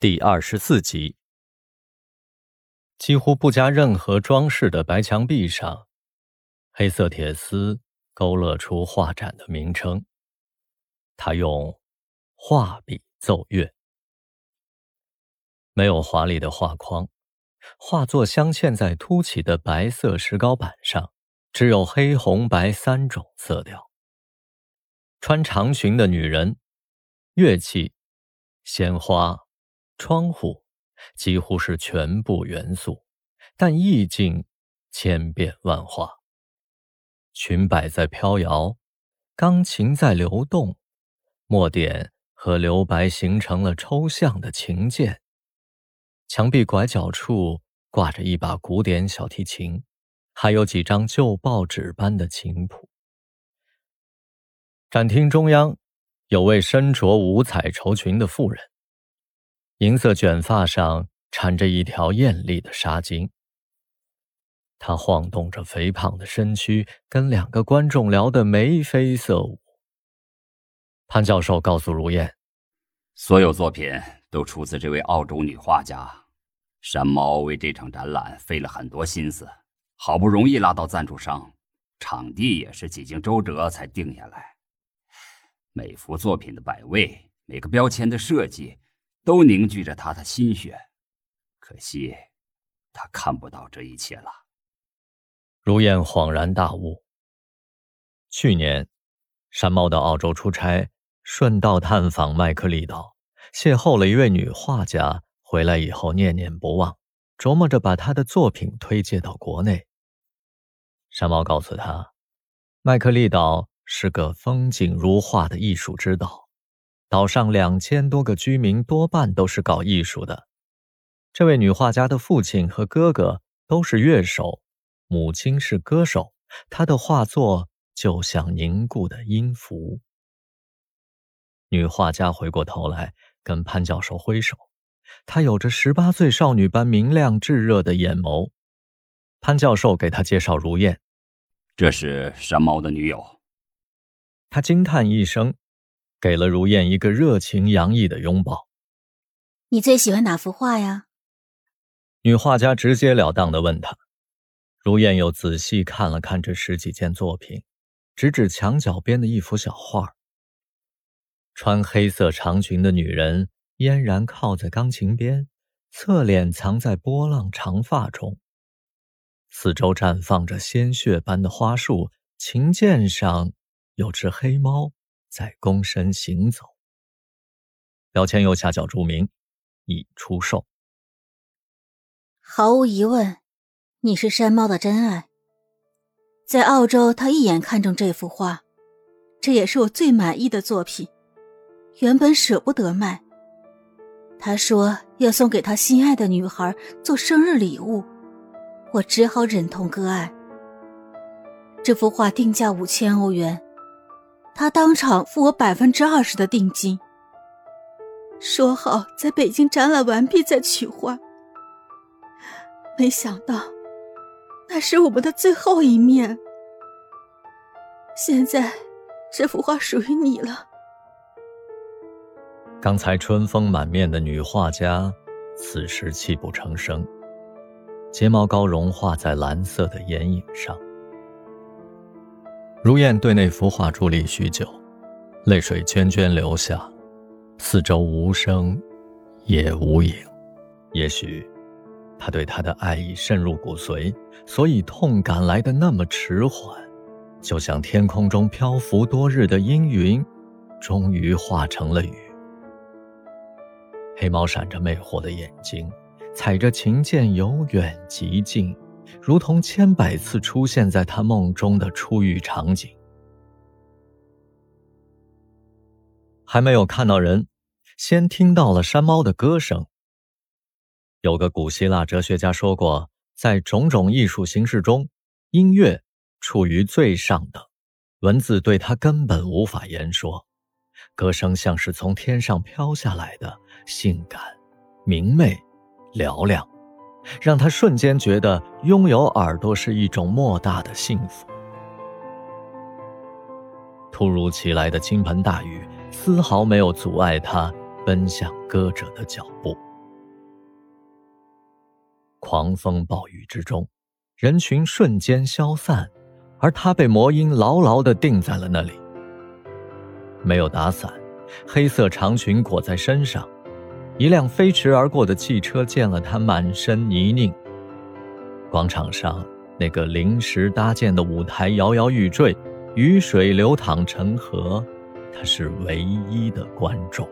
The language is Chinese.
第二十四集，几乎不加任何装饰的白墙壁上，黑色铁丝勾勒出画展的名称。他用画笔奏乐，没有华丽的画框，画作镶嵌在凸起的白色石膏板上，只有黑、红、白三种色调。穿长裙的女人，乐器，鲜花。窗户几乎是全部元素，但意境千变万化。裙摆在飘摇，钢琴在流动，墨点和留白形成了抽象的琴键。墙壁拐角处挂着一把古典小提琴，还有几张旧报纸般的琴谱。展厅中央有位身着五彩绸裙的妇人。银色卷发上缠着一条艳丽的纱巾。她晃动着肥胖的身躯，跟两个观众聊得眉飞色舞。潘教授告诉如燕：“所有作品都出自这位澳洲女画家山猫，为这场展览费了很多心思，好不容易拉到赞助商，场地也是几经周折才定下来。每幅作品的摆位，每个标签的设计。”都凝聚着他的心血，可惜他看不到这一切了。如燕恍然大悟。去年，山猫到澳洲出差，顺道探访麦克利岛，邂逅了一位女画家。回来以后念念不忘，琢磨着把他的作品推介到国内。山猫告诉他，麦克利岛是个风景如画的艺术之岛。岛上两千多个居民多半都是搞艺术的。这位女画家的父亲和哥哥都是乐手，母亲是歌手。她的画作就像凝固的音符。女画家回过头来跟潘教授挥手，她有着十八岁少女般明亮炙热的眼眸。潘教授给她介绍如燕，这是山猫的女友。他惊叹一声。给了如燕一个热情洋溢的拥抱。你最喜欢哪幅画呀？女画家直截了当的问他。如燕又仔细看了看这十几件作品，指指墙角边的一幅小画。穿黑色长裙的女人嫣然靠在钢琴边，侧脸藏在波浪长发中。四周绽放着鲜血般的花束，琴键上有只黑猫。在躬身行走。标签右下角注明“已出售”。毫无疑问，你是山猫的真爱。在澳洲，他一眼看中这幅画，这也是我最满意的作品。原本舍不得卖，他说要送给他心爱的女孩做生日礼物，我只好忍痛割爱。这幅画定价五千欧元。他当场付我百分之二十的定金，说好在北京展览完毕再取画。没想到，那是我们的最后一面。现在，这幅画属于你了。刚才春风满面的女画家，此时泣不成声，睫毛膏融化在蓝色的眼影上。如燕对那幅画伫立许久，泪水涓涓流下，四周无声，也无影。也许，他对她的爱已渗入骨髓，所以痛感来的那么迟缓，就像天空中漂浮多日的阴云，终于化成了雨。黑猫闪着魅惑的眼睛，踩着琴键由远及近。如同千百次出现在他梦中的初遇场景，还没有看到人，先听到了山猫的歌声。有个古希腊哲学家说过，在种种艺术形式中，音乐处于最上等，文字对它根本无法言说。歌声像是从天上飘下来的，性感、明媚、嘹亮。让他瞬间觉得拥有耳朵是一种莫大的幸福。突如其来的倾盆大雨丝毫没有阻碍他奔向歌者的脚步。狂风暴雨之中，人群瞬间消散，而他被魔音牢牢地定在了那里。没有打伞，黑色长裙裹在身上，一辆飞驰而过的汽车溅了他满身泥泞。广场上那个临时搭建的舞台摇摇欲坠，雨水流淌成河，他是唯一的观众。